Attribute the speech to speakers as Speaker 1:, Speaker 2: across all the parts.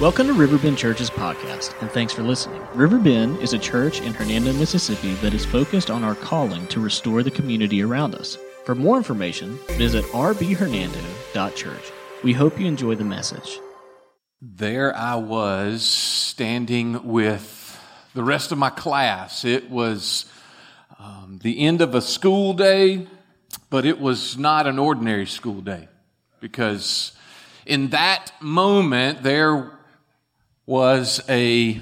Speaker 1: Welcome to Riverbend Church's podcast, and thanks for listening. Riverbend is a church in Hernando, Mississippi that is focused on our calling to restore the community around us. For more information, visit rbhernando.church. We hope you enjoy the message.
Speaker 2: There I was standing with the rest of my class. It was um, the end of a school day, but it was not an ordinary school day because in that moment there was a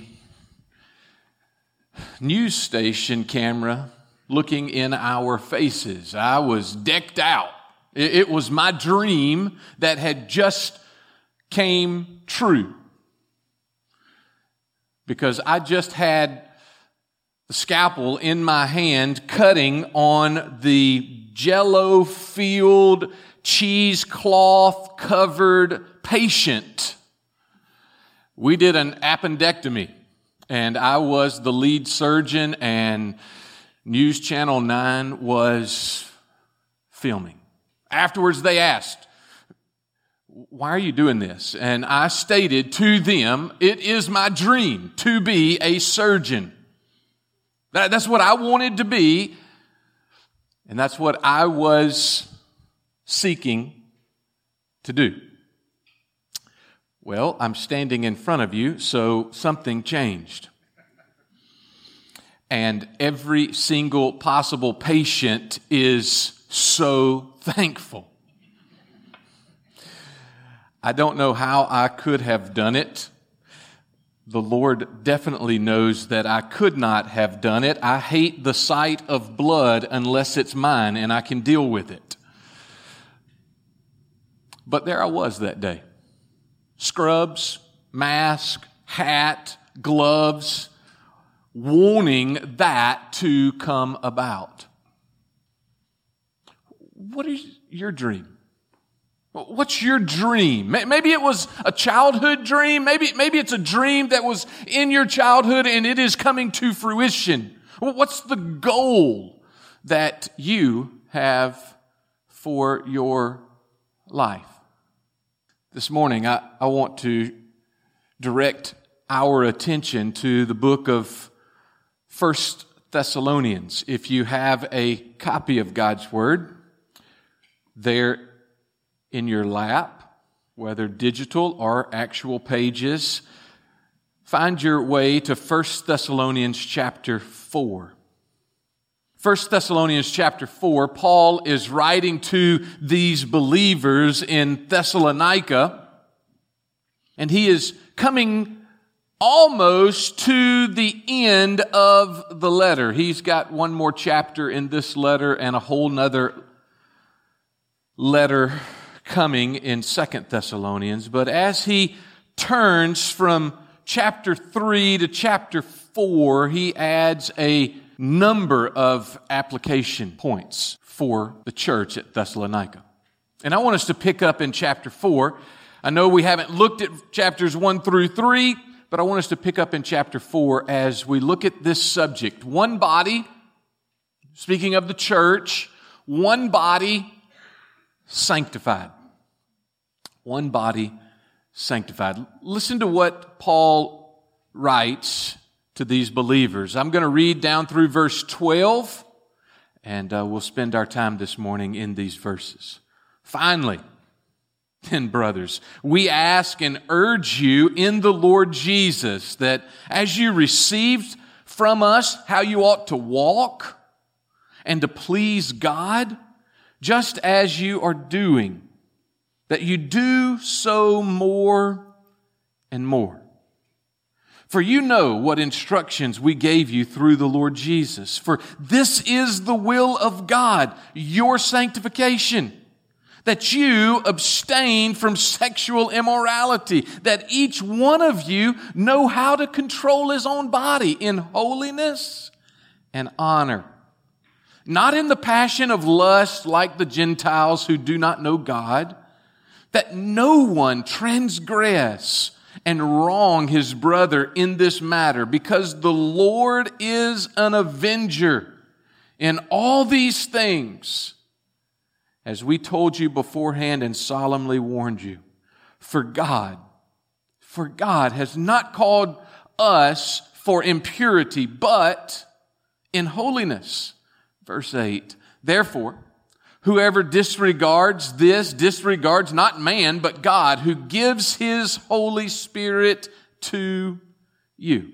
Speaker 2: news station camera looking in our faces. I was decked out. It, was my dream that had just came true. Because I just had the scalpel in my hand cutting on the jello filled cheesecloth covered patient we did an appendectomy, and I was the lead surgeon, and News Channel 9 was filming. Afterwards, they asked, Why are you doing this? And I stated to them, It is my dream to be a surgeon. That, that's what I wanted to be, and that's what I was seeking to do. Well, I'm standing in front of you, so something changed. And every single possible patient is so thankful. I don't know how I could have done it. The Lord definitely knows that I could not have done it. I hate the sight of blood unless it's mine and I can deal with it. But there I was that day scrubs, mask, hat, gloves, wanting that to come about. What is your dream? What's your dream? Maybe it was a childhood dream. Maybe, maybe it's a dream that was in your childhood and it is coming to fruition. What's the goal that you have for your life? This morning, I, I want to direct our attention to the book of First Thessalonians. If you have a copy of God's Word there in your lap, whether digital or actual pages, find your way to First Thessalonians chapter 4. 1 Thessalonians chapter 4, Paul is writing to these believers in Thessalonica, and he is coming almost to the end of the letter. He's got one more chapter in this letter and a whole nother letter coming in Second Thessalonians. But as he turns from chapter 3 to chapter 4, he adds a number of application points for the church at Thessalonica. And I want us to pick up in chapter 4. I know we haven't looked at chapters 1 through 3, but I want us to pick up in chapter 4 as we look at this subject. One body, speaking of the church, one body sanctified. One body sanctified. Listen to what Paul writes to these believers. I'm going to read down through verse 12, and uh, we'll spend our time this morning in these verses. Finally, then, brothers, we ask and urge you in the Lord Jesus that as you received from us how you ought to walk and to please God, just as you are doing, that you do so more and more. For you know what instructions we gave you through the Lord Jesus. For this is the will of God, your sanctification. That you abstain from sexual immorality, that each one of you know how to control his own body in holiness and honor. Not in the passion of lust like the Gentiles who do not know God, that no one transgress and wrong his brother in this matter because the Lord is an avenger in all these things, as we told you beforehand and solemnly warned you. For God For God has not called us for impurity, but in holiness. Verse 8. Therefore, whoever disregards this disregards not man, but God, who gives his Holy Spirit to you.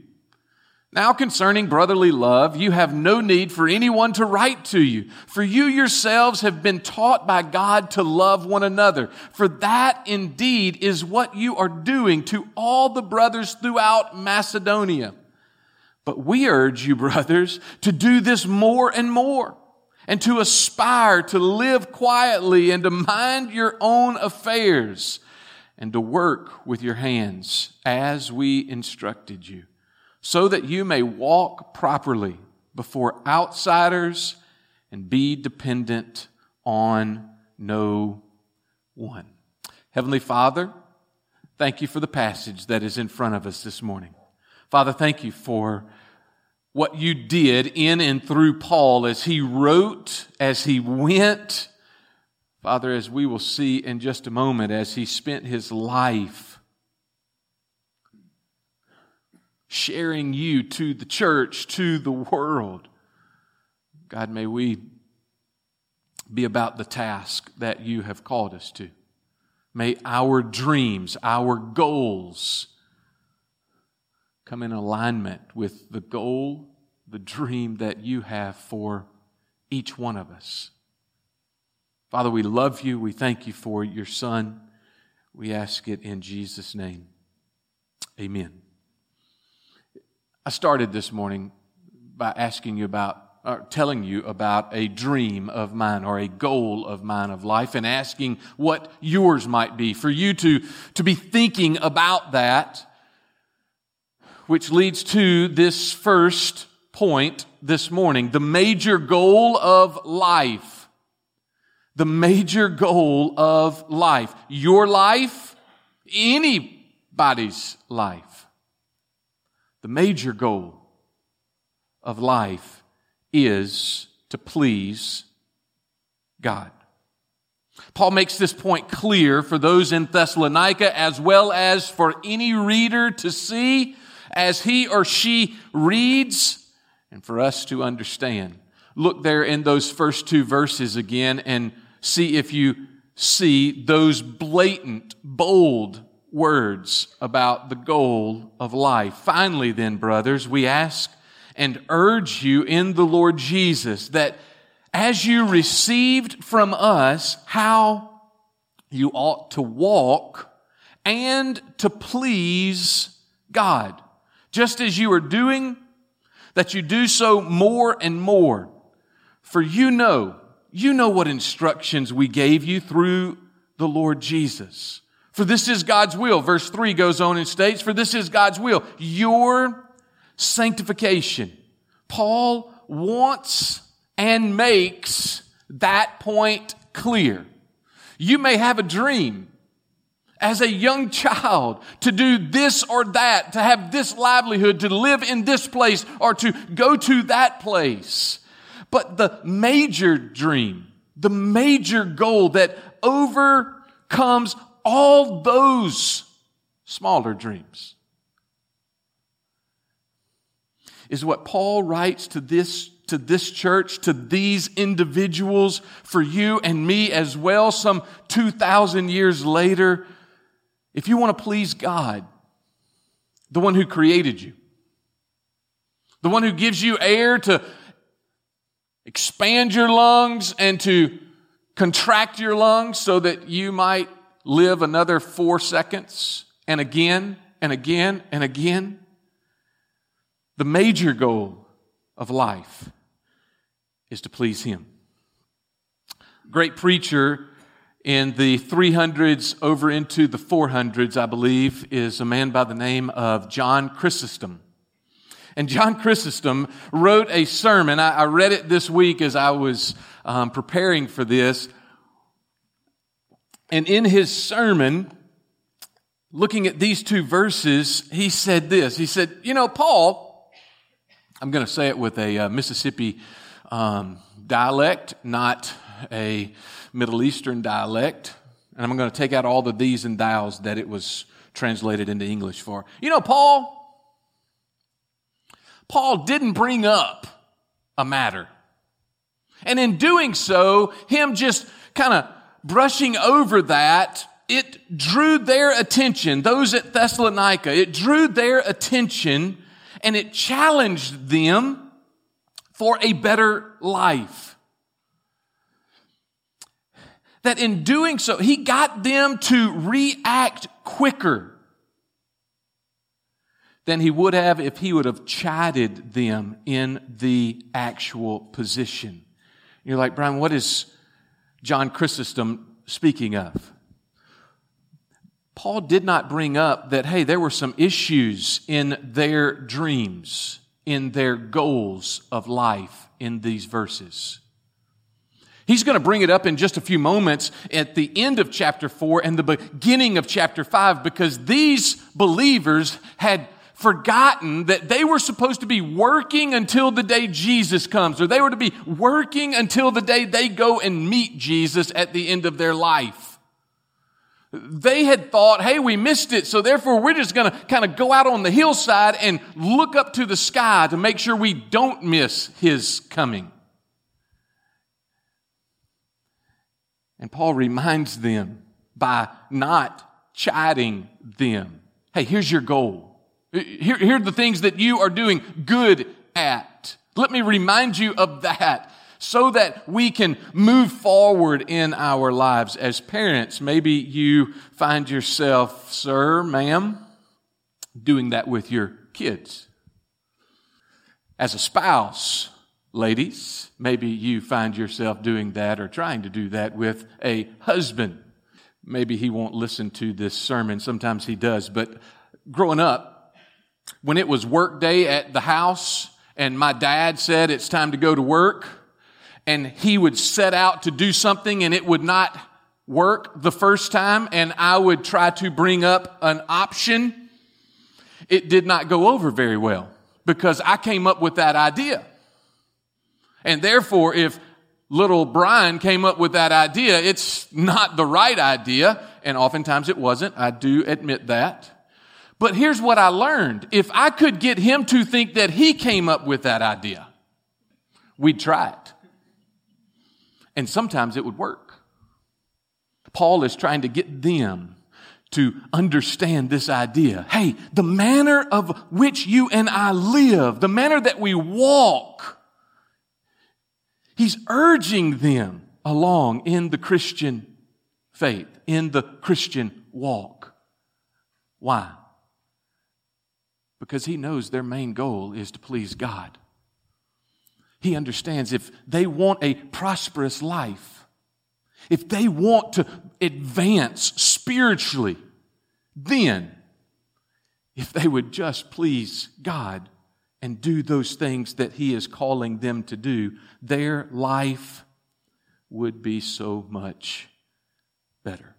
Speaker 2: Now concerning brotherly love, you have no need for anyone to write to you, for you yourselves have been taught by God to love one another. For that indeed is what you are doing to all the brothers throughout Macedonia. But we urge you, brothers, to do this more and more, and to aspire to live quietly and to mind your own affairs, and to work with your hands as we instructed you so that you may walk properly before outsiders and be dependent on no one. Heavenly Father, thank you for the passage that is in front of us this morning. Father, thank you for what you did in and through Paul as he wrote, as he went. Father, as we will see in just a moment, as he spent his life sharing you to the church, to the world. God, may we be about the task that you have called us to. May our dreams, our goals come in alignment with the goal, the dream that you have for each one of us. Father, we love you. We thank you for your Son. We ask it in Jesus' name. Amen. I started this morning by asking you about, or telling you about a dream of mine or a goal of mine of life and asking what yours might be. For you to, to be thinking about that, which leads to this first point this morning the major goal of life. The major goal of life. Your life, anybody's life the major goal of life is to please God. Paul makes this point clear for those in Thessalonica as well as for any reader to see as he or she reads and for us to understand. Look there in those first two verses again and see if you see those blatant, bold words about the goal of life. Finally, then, brothers, we ask and urge you in the Lord Jesus that as you received from us how you ought to walk and to please God, just as you are doing, that you do so more and more. For you know, you know what instructions we gave you through the Lord Jesus. For this is God's will. Verse 3 goes on and states, For this is God's will, your sanctification. Paul wants and makes that point clear. You may have a dream as a young child to do this or that, to have this livelihood, to live in this place, or to go to that place. But the major dream, the major goal that overcomes all those smaller dreams is what Paul writes to this to this church, to these individuals, for you and me as well, some 2,000 years later. If you want to please God, the one who created you, the one who gives you air to expand your lungs and to contract your lungs so that you might live another four seconds and again and again and again. The major goal of life is to please Him. Great preacher in the 300s over into the 400s, I believe, is a man by the name of John Chrysostom. And John Chrysostom wrote a sermon. I, I read it this week as I was um, preparing for this. And in his sermon, looking at these two verses, he said this. He said, You know, Paul, I'm going to say it with a uh, Mississippi um, dialect, not a Middle Eastern dialect. And I'm going to take out all the these and thous that it was translated into English for. You know, Paul, Paul didn't bring up a matter. And in doing so, him just kind of brushing over that, it drew their attention, those at Thessalonica, it drew their attention and it challenged them for a better life. That in doing so, he got them to react quicker than he would have if he would have chided them in the actual position. You're like, Brian, what is John Chrysostom speaking of? Paul did not bring up that, hey, there were some issues in their dreams, in their goals of life in these verses. He's going to bring it up in just a few moments at the end of chapter 4 and the beginning of chapter 5 because these believers had forgotten that they were supposed to be working until the day Jesus comes, or they were to be working until the day they go and meet Jesus at the end of their life. They had thought, hey, we missed it, so therefore we're just going to kind of go out on the hillside and look up to the sky to make sure we don't miss his coming. And Paul reminds them by not chiding them. Hey, here's your goal. Here, here are the things that you are doing good at. Let me remind you of that so that we can move forward in our lives as parents. Maybe you find yourself, sir, ma'am, doing that with your kids. As a spouse, ladies, maybe you find yourself doing that or trying to do that with a husband. Maybe he won't listen to this sermon. Sometimes he does, but growing up, when it was work day at the house and my dad said it's time to go to work and he would set out to do something and it would not work the first time and I would try to bring up an option, it did not go over very well because I came up with that idea. And therefore, if little Brian came up with that idea, it's not the right idea. And oftentimes it wasn't. I do admit that. But here's what I learned. If I could get him to think that he came up with that idea, we'd try it. And sometimes it would work. Paul is trying to get them to understand this idea. Hey, the manner of which you and I live, the manner that we walk, he's urging them along in the Christian faith, in the Christian walk. Why? because he knows their main goal is to please God. He understands if they want a prosperous life, if they want to advance spiritually, then if they would just please God and do those things that He is calling them to do, their life would be so much better.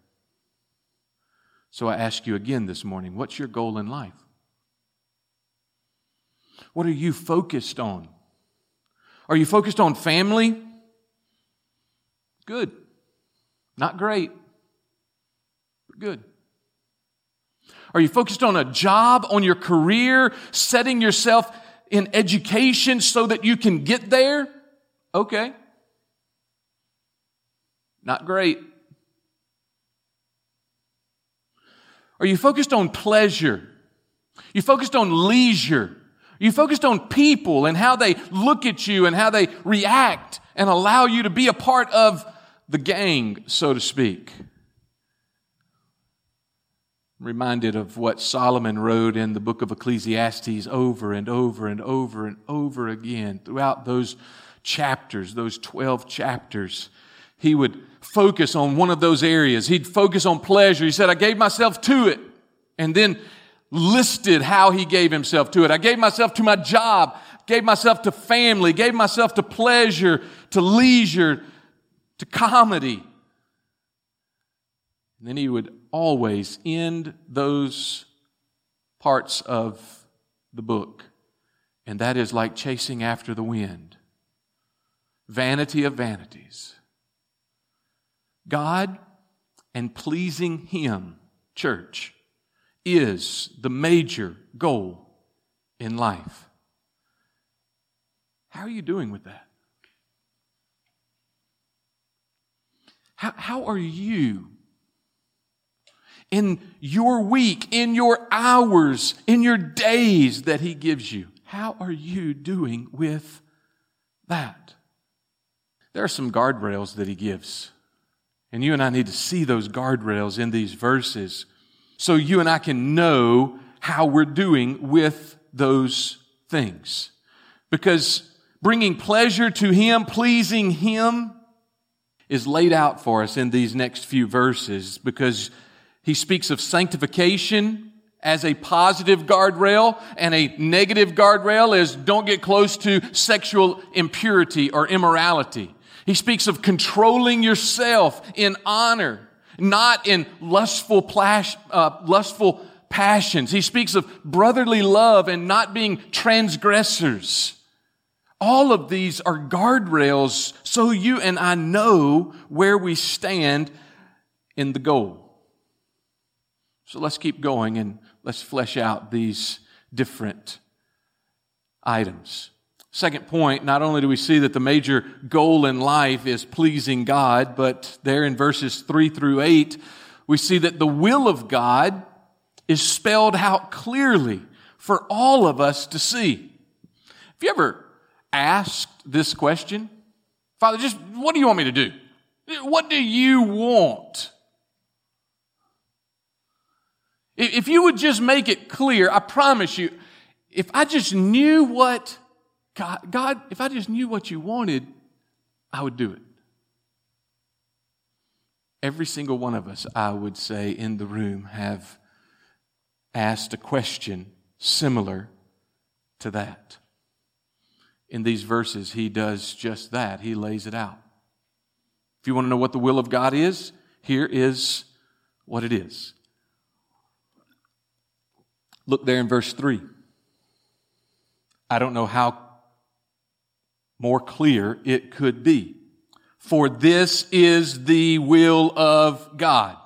Speaker 2: So I ask you again this morning what's your goal in life? What are you focused on? Are you focused on family? Good. Not great, but good. Are you focused on a job, on your career, setting yourself in education so that you can get there? Okay. Not great. Are you focused on pleasure? You focused on leisure? You focused on people and how they look at you and how they react and allow you to be a part of the gang, so to speak. Reminded of what Solomon wrote in the book of Ecclesiastes over and over and over and over again throughout those chapters, those 12 chapters. He would focus on one of those areas. He'd focus on pleasure. He said, I gave myself to it. And then listed how he gave himself to it. I gave myself to my job, gave myself to family, gave myself to pleasure, to leisure, to comedy. And then he would always end those parts of the book. And that is like chasing after the wind. Vanity of vanities. God and pleasing Him, church, is the major goal in life. How are you doing with that? How, how are you in your week, in your hours, in your days that He gives you? How are you doing with that? There are some guardrails that He gives. And you and I need to see those guardrails in these verses so you and I can know how we're doing with those things. Because bringing pleasure to Him, pleasing Him, is laid out for us in these next few verses because He speaks of sanctification as a positive guardrail and a negative guardrail is don't get close to sexual impurity or immorality. He speaks of controlling yourself in honor, not in lustful, plash, uh, lustful passions. He speaks of brotherly love and not being transgressors. All of these are guardrails so you and I know where we stand in the goal. So let's keep going and let's flesh out these different items. Second point, not only do we see that the major goal in life is pleasing God, but there in verses 3 through 8, we see that the will of God is spelled out clearly for all of us to see. Have you ever asked this question? Father, just what do you want me to do? What do you want? If you would just make it clear, I promise you, if I just knew what God, God, if I just knew what you wanted, I would do it. Every single one of us, I would say, in the room have asked a question similar to that. In these verses, he does just that. He lays it out. If you want to know what the will of God is, here is what it is. Look there in verse 3. I don't know how more clear it could be. For this is the will of God.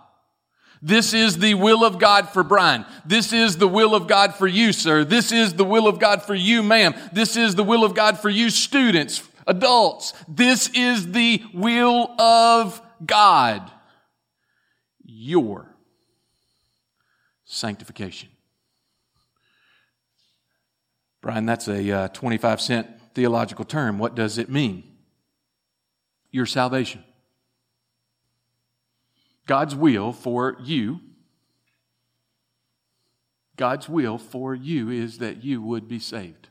Speaker 2: This is the will of God for Brian. This is the will of God for you, sir. This is the will of God for you, ma'am. This is the will of God for you, students, adults. This is the will of God. Your sanctification. Brian, that's a uh, 25 cent theological term. What does it mean? Your salvation. God's will for you, God's will for you is that you would be saved.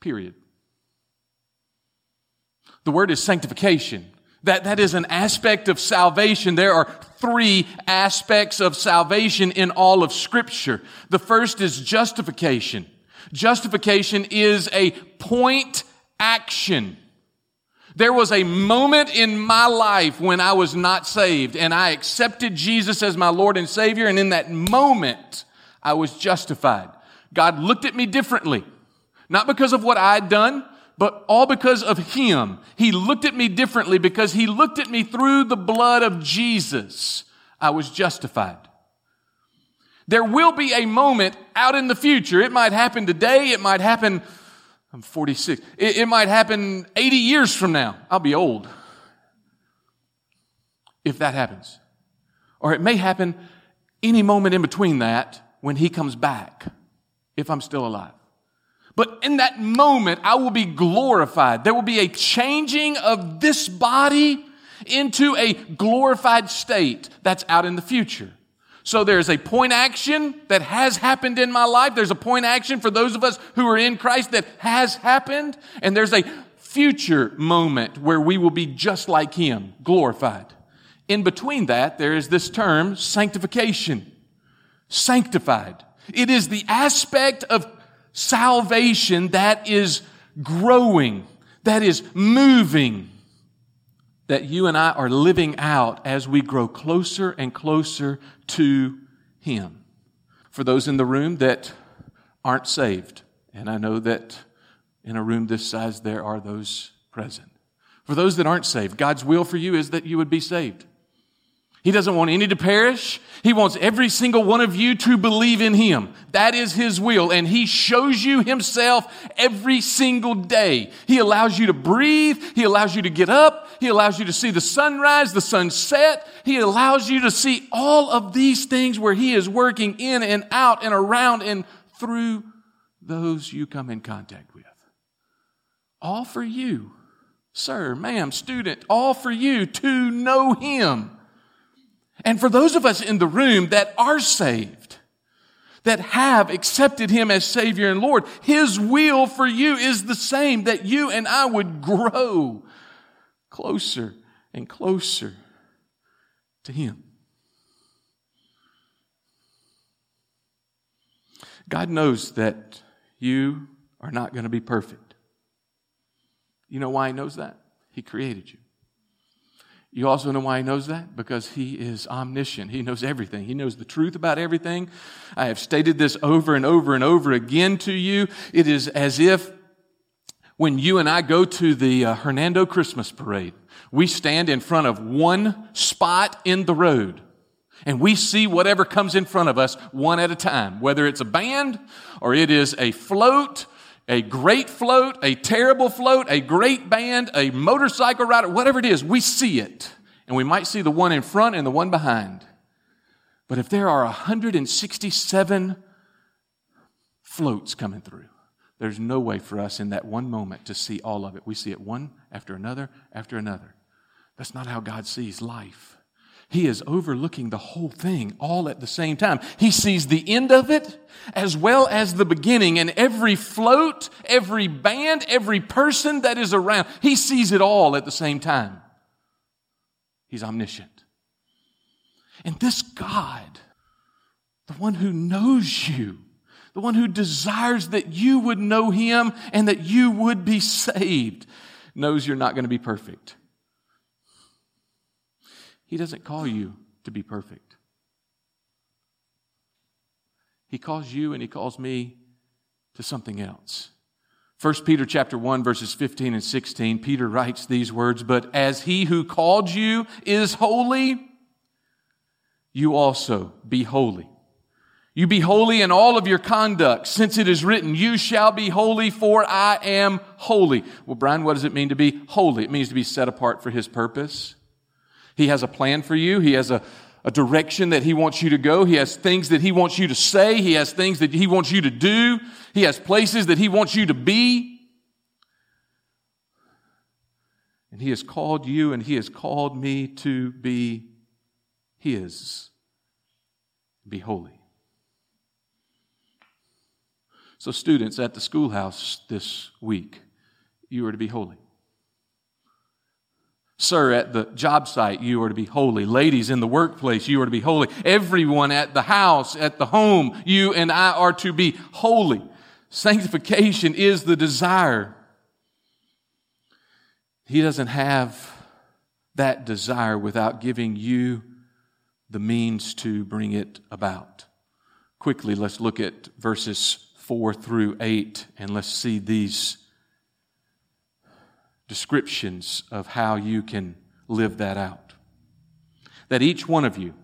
Speaker 2: Period. The word is sanctification. That, that is an aspect of salvation. There are three aspects of salvation in all of Scripture. The first is justification. Justification is a point action. There was a moment in my life when I was not saved and I accepted Jesus as my Lord and Savior. And in that moment, I was justified. God looked at me differently, not because of what I had done, but all because of Him. He looked at me differently because He looked at me through the blood of Jesus. I was justified. There will be a moment out in the future. It might happen today. It might happen, I'm 46. It, it might happen 80 years from now. I'll be old. If that happens. Or it may happen any moment in between that when he comes back, if I'm still alive. But in that moment, I will be glorified. There will be a changing of this body into a glorified state that's out in the future. So there's a point action that has happened in my life. There's a point action for those of us who are in Christ that has happened. And there's a future moment where we will be just like Him, glorified. In between that, there is this term, sanctification. Sanctified. It is the aspect of salvation that is growing, that is moving, that you and I are living out as we grow closer and closer to Him. For those in the room that aren't saved, and I know that in a room this size there are those present. For those that aren't saved, God's will for you is that you would be saved. He doesn't want any to perish. He wants every single one of you to believe in Him. That is His will. And He shows you Himself every single day. He allows you to breathe. He allows you to get up. He allows you to see the sunrise, the sunset. He allows you to see all of these things where He is working in and out and around and through those you come in contact with. All for you, sir, ma'am, student, all for you to know Him and for those of us in the room that are saved, that have accepted Him as Savior and Lord, His will for you is the same that you and I would grow closer and closer to Him. God knows that you are not going to be perfect. You know why He knows that? He created you. You also know why he knows that? Because he is omniscient. He knows everything. He knows the truth about everything. I have stated this over and over and over again to you. It is as if when you and I go to the uh, Hernando Christmas parade, we stand in front of one spot in the road and we see whatever comes in front of us one at a time, whether it's a band or it is a float a great float, a terrible float, a great band, a motorcycle rider, whatever it is, we see it. And we might see the one in front and the one behind. But if there are 167 floats coming through, there's no way for us in that one moment to see all of it. We see it one after another after another. That's not how God sees life. He is overlooking the whole thing all at the same time. He sees the end of it as well as the beginning and every float, every band, every person that is around. He sees it all at the same time. He's omniscient. And this God, the one who knows you, the one who desires that you would know him and that you would be saved, knows you're not going to be perfect. He doesn't call you to be perfect. He calls you and he calls me to something else. 1 Peter chapter 1 verses 15 and 16 Peter writes these words but as he who called you is holy you also be holy. You be holy in all of your conduct. Since it is written you shall be holy for I am holy. Well Brian what does it mean to be holy? It means to be set apart for his purpose he has a plan for you. He has a, a direction that He wants you to go. He has things that He wants you to say. He has things that He wants you to do. He has places that He wants you to be. And He has called you and He has called me to be His. Be holy. So, students at the schoolhouse this week, you are to be holy. Sir, at the job site, you are to be holy. Ladies, in the workplace, you are to be holy. Everyone at the house, at the home, you and I are to be holy. Sanctification is the desire. He doesn't have that desire without giving you the means to bring it about. Quickly, let's look at verses 4 through 8 and let's see these descriptions of how you can live that out. That each one of you,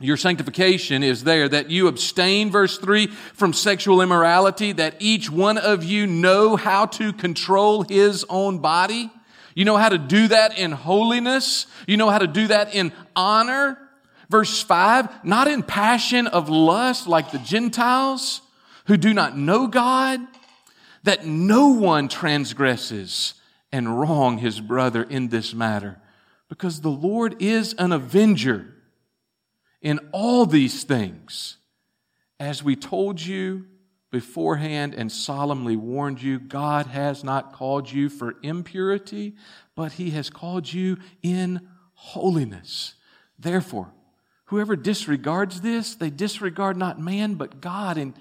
Speaker 2: your sanctification is there, that you abstain, verse 3, from sexual immorality, that each one of you know how to control his own body. You know how to do that in holiness. You know how to do that in honor. Verse 5, not in passion of lust like the Gentiles who do not know God, that no one transgresses and wrong his brother in this matter because the Lord is an avenger in all these things. As we told you beforehand and solemnly warned you, God has not called you for impurity, but he has called you in holiness. Therefore, whoever disregards this, they disregard not man, but God, and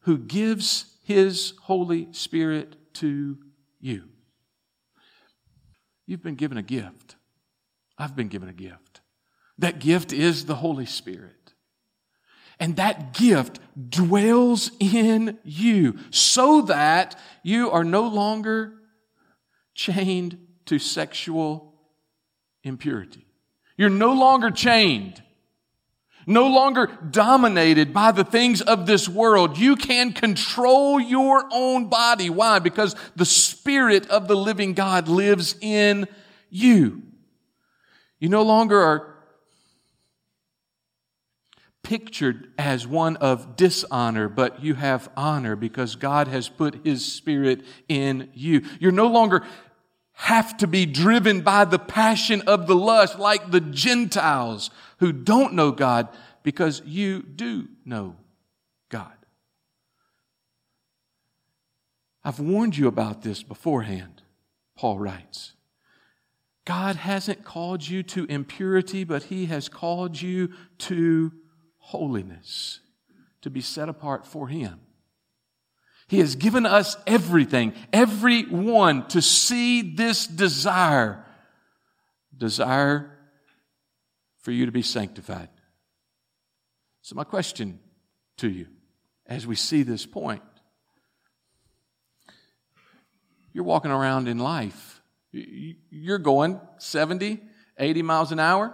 Speaker 2: who gives his Holy Spirit to you. You've been given a gift. I've been given a gift. That gift is the Holy Spirit. And that gift dwells in you so that you are no longer chained to sexual impurity. You're no longer chained, no longer dominated by the things of this world. You can control your own body. Why? Because the Spirit of the living God lives in you. You no longer are pictured as one of dishonor, but you have honor because God has put His Spirit in you. You're no longer have to be driven by the passion of the lust like the Gentiles who don't know God because you do know God. I've warned you about this beforehand, Paul writes. God hasn't called you to impurity, but He has called you to holiness, to be set apart for Him. He has given us everything, everyone to see this desire, desire for you to be sanctified. So, my question to you as we see this point you're walking around in life, you're going 70, 80 miles an hour.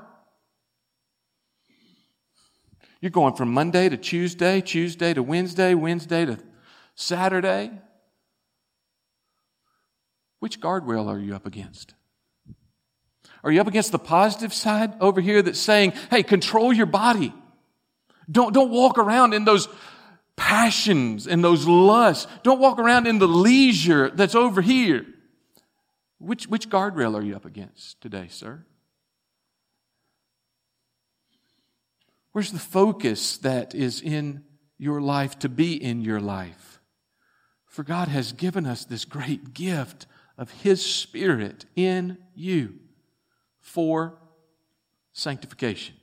Speaker 2: You're going from Monday to Tuesday, Tuesday to Wednesday, Wednesday to Saturday, which guardrail are you up against? Are you up against the positive side over here that's saying, hey, control your body? Don't, don't walk around in those passions and those lusts. Don't walk around in the leisure that's over here. Which, which guardrail are you up against today, sir? Where's the focus that is in your life to be in your life? For God has given us this great gift of His Spirit in you for sanctification.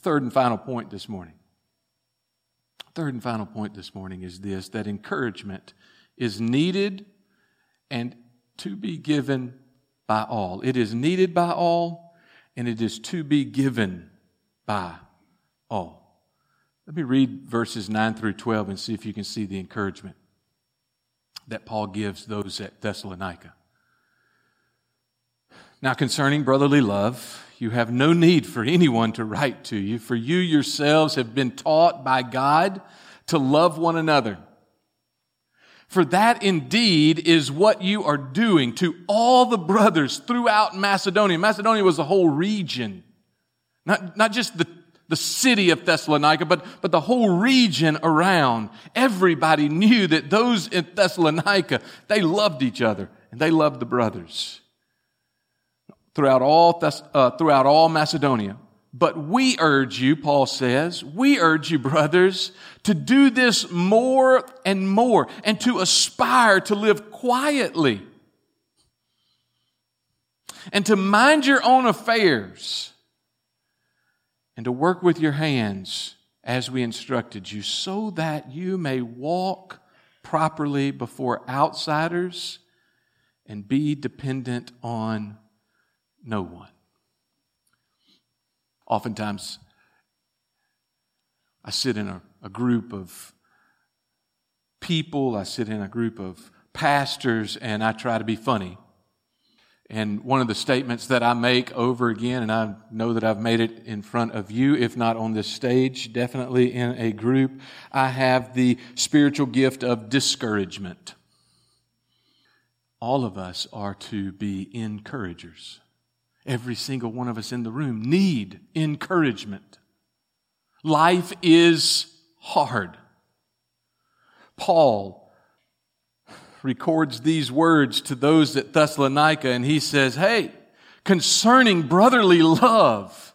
Speaker 2: Third and final point this morning. Third and final point this morning is this that encouragement is needed and to be given by all. It is needed by all and it is to be given by all. Let me read verses 9 through 12 and see if you can see the encouragement that Paul gives those at Thessalonica. Now, concerning brotherly love, you have no need for anyone to write to you, for you yourselves have been taught by God to love one another. For that indeed is what you are doing to all the brothers throughout Macedonia. Macedonia was the whole region, not, not just the the city of Thessalonica, but, but the whole region around. Everybody knew that those in Thessalonica, they loved each other and they loved the brothers throughout all, Thess- uh, throughout all Macedonia. But we urge you, Paul says, we urge you, brothers, to do this more and more and to aspire to live quietly and to mind your own affairs and to work with your hands as we instructed you, so that you may walk properly before outsiders and be dependent on no one. Oftentimes, I sit in a, a group of people, I sit in a group of pastors, and I try to be funny. And one of the statements that I make over again, and I know that I've made it in front of you, if not on this stage, definitely in a group, I have the spiritual gift of discouragement. All of us are to be encouragers. Every single one of us in the room need encouragement. Life is hard. Paul records these words to those at Thessalonica, and he says, Hey, concerning brotherly love,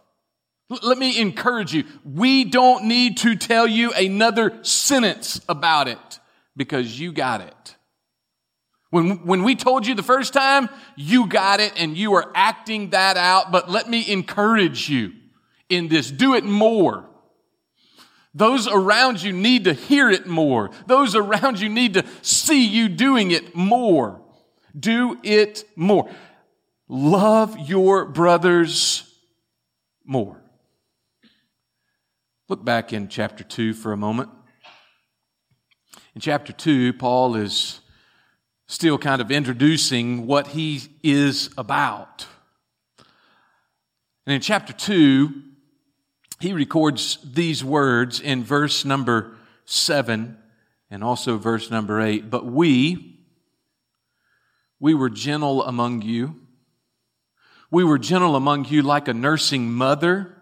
Speaker 2: let me encourage you. We don't need to tell you another sentence about it because you got it. When, when we told you the first time, you got it and you are acting that out, but let me encourage you in this. Do it more. Those around you need to hear it more. Those around you need to see you doing it more. Do it more. Love your brothers more. Look back in chapter 2 for a moment. In chapter 2, Paul is still kind of introducing what he is about. And in chapter 2, he records these words in verse number 7 and also verse number 8. But we, we were gentle among you. We were gentle among you like a nursing mother,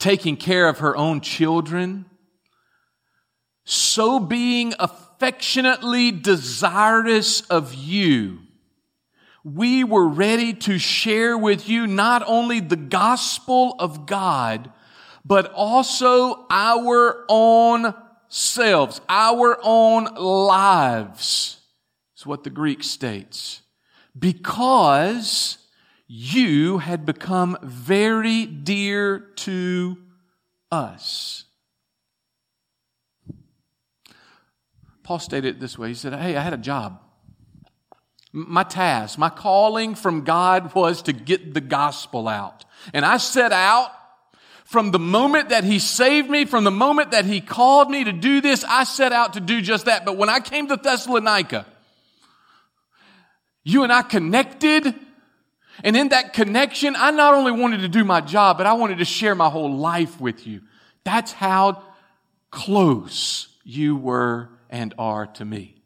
Speaker 2: taking care of her own children. So being affectionately desirous of you, we were ready to share with you not only the gospel of God, but also our own selves, our own lives, is what the Greek states. Because you had become very dear to us. Paul stated it this way. He said, Hey, I had a job. My task, my calling from God was to get the gospel out. And I set out from the moment that He saved me, from the moment that He called me to do this, I set out to do just that. But when I came to Thessalonica, you and I connected. And in that connection, I not only wanted to do my job, but I wanted to share my whole life with you. That's how close you were and are to me.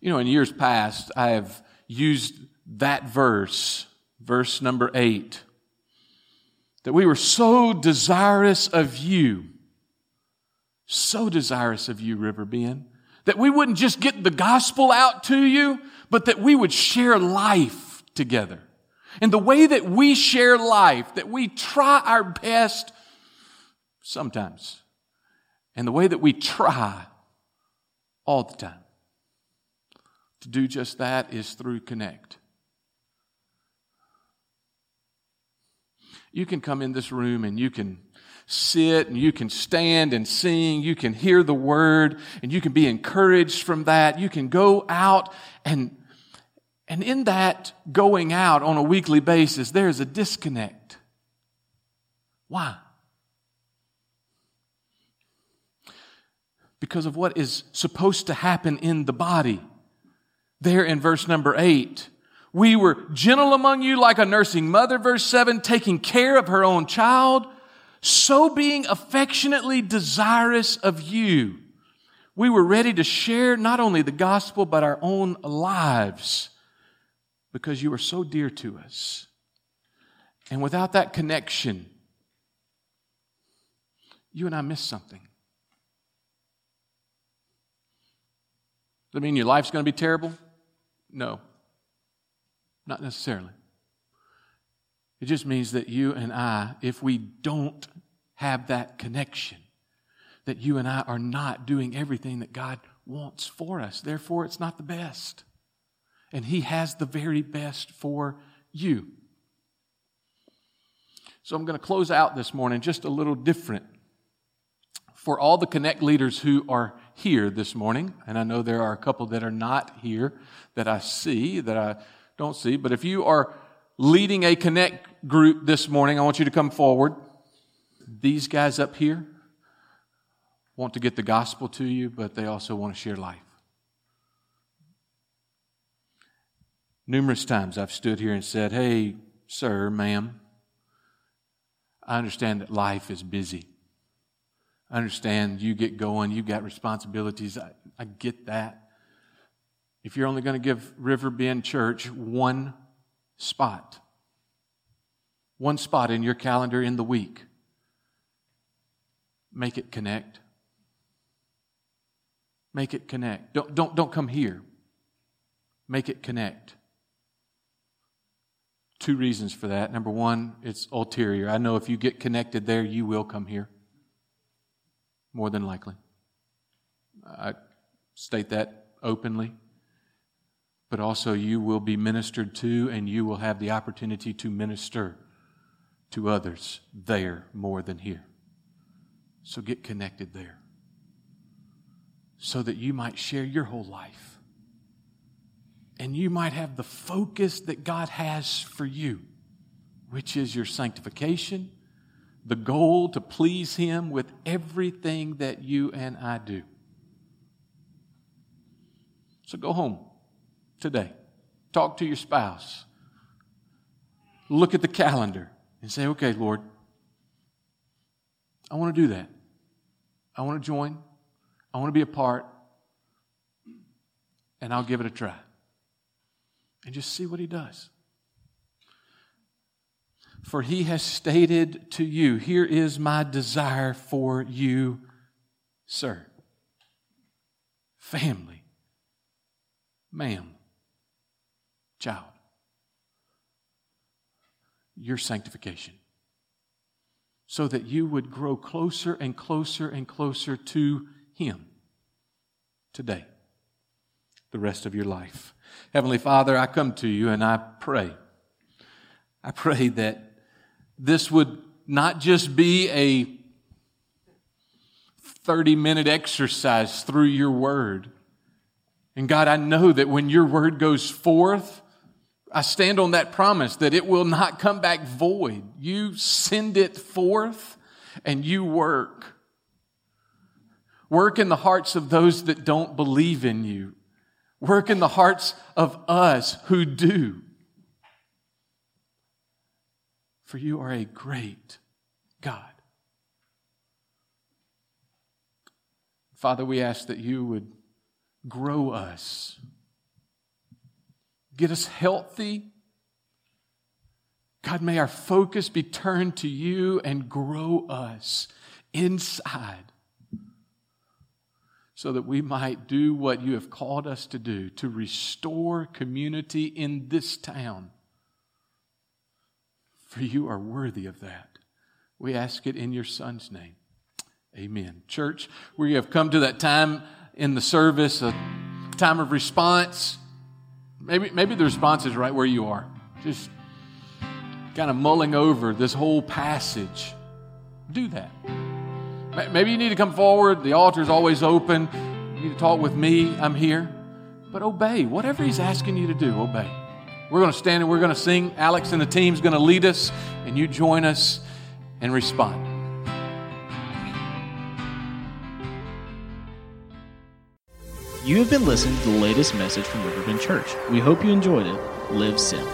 Speaker 2: You know, in years past, I have used that verse, verse number eight, that we were so desirous of you, so desirous of you, River Bend, that we wouldn't just get the gospel out to you, but that we would share life together. And the way that we share life, that we try our best sometimes, and the way that we try all the time to do just that is through Connect. You can come in this room and you can sit and you can stand and sing. You can hear the word and you can be encouraged from that. You can go out and, and in that going out on a weekly basis, there's a disconnect. Why? Because of what is supposed to happen in the body there in verse number eight. We were gentle among you like a nursing mother, verse seven, taking care of her own child, so being affectionately desirous of you. We were ready to share not only the gospel, but our own lives because you were so dear to us. And without that connection, you and I miss something. Does that mean your life's going to be terrible? No, not necessarily. It just means that you and I, if we don't have that connection, that you and I are not doing everything that God wants for us. Therefore, it's not the best. And He has the very best for you. So I'm going to close out this morning just a little different for all the Connect leaders who are here this morning, and I know there are a couple that are not here that I see, that I don't see, but if you are leading a Connect group this morning, I want you to come forward. These guys up here want to get the gospel to you, but they also want to share life. Numerous times I've stood here and said, Hey, sir, ma'am, I understand that life is busy. I understand you get going, you've got responsibilities. I, I get that. If you're only going to give River Bend Church one spot, one spot in your calendar in the week, make it connect. Make it connect. Don't, don't, don't come here. Make it connect. Two reasons for that. Number one, it's ulterior. I know if you get connected there, you will come here more than likely. I state that openly. But also, you will be ministered to, and you will have the opportunity to minister to others there more than here. So get connected there so that you might share your whole life and you might have the focus that God has for you, which is your sanctification the goal to please Him with everything that you and I do. So go home today. Talk to your spouse. look at the calendar and say, okay, Lord, I want to do that. I want to join. I want to be a part. And I'll give it a try. And just see what he does. For he has stated to you, Here is my desire for you, sir. Family, ma'am, child. Your sanctification. So that you would grow closer and closer and closer to him today, the rest of your life. Heavenly Father, I come to you and I pray. I pray that this would not just be a 30 minute exercise through your word. And God, I know that when your word goes forth, I stand on that promise that it will not come back void. You send it forth and you work. Work in the hearts of those that don't believe in you. Work in the hearts of us who do. For you are a great God. Father, we ask that you would grow us, get us healthy. God, may our focus be turned to you and grow us inside so that we might do what you have called us to do to restore community in this town for you are worthy of that. We ask it in your Son's name. Amen. Church, we have come to that time in the service, a time of response. Maybe, maybe the response is right where you are. Just kind of mulling over this whole passage. Do that. Maybe you need to come forward. The altar is always open. You need to talk with me. I'm here. But obey. Whatever he's asking you to do, obey. We're going to stand and we're going to sing. Alex and the team's going to lead us, and you join us and respond.
Speaker 1: You have been listening to the latest message from Riverbend Church. We hope you enjoyed it. Live Sim.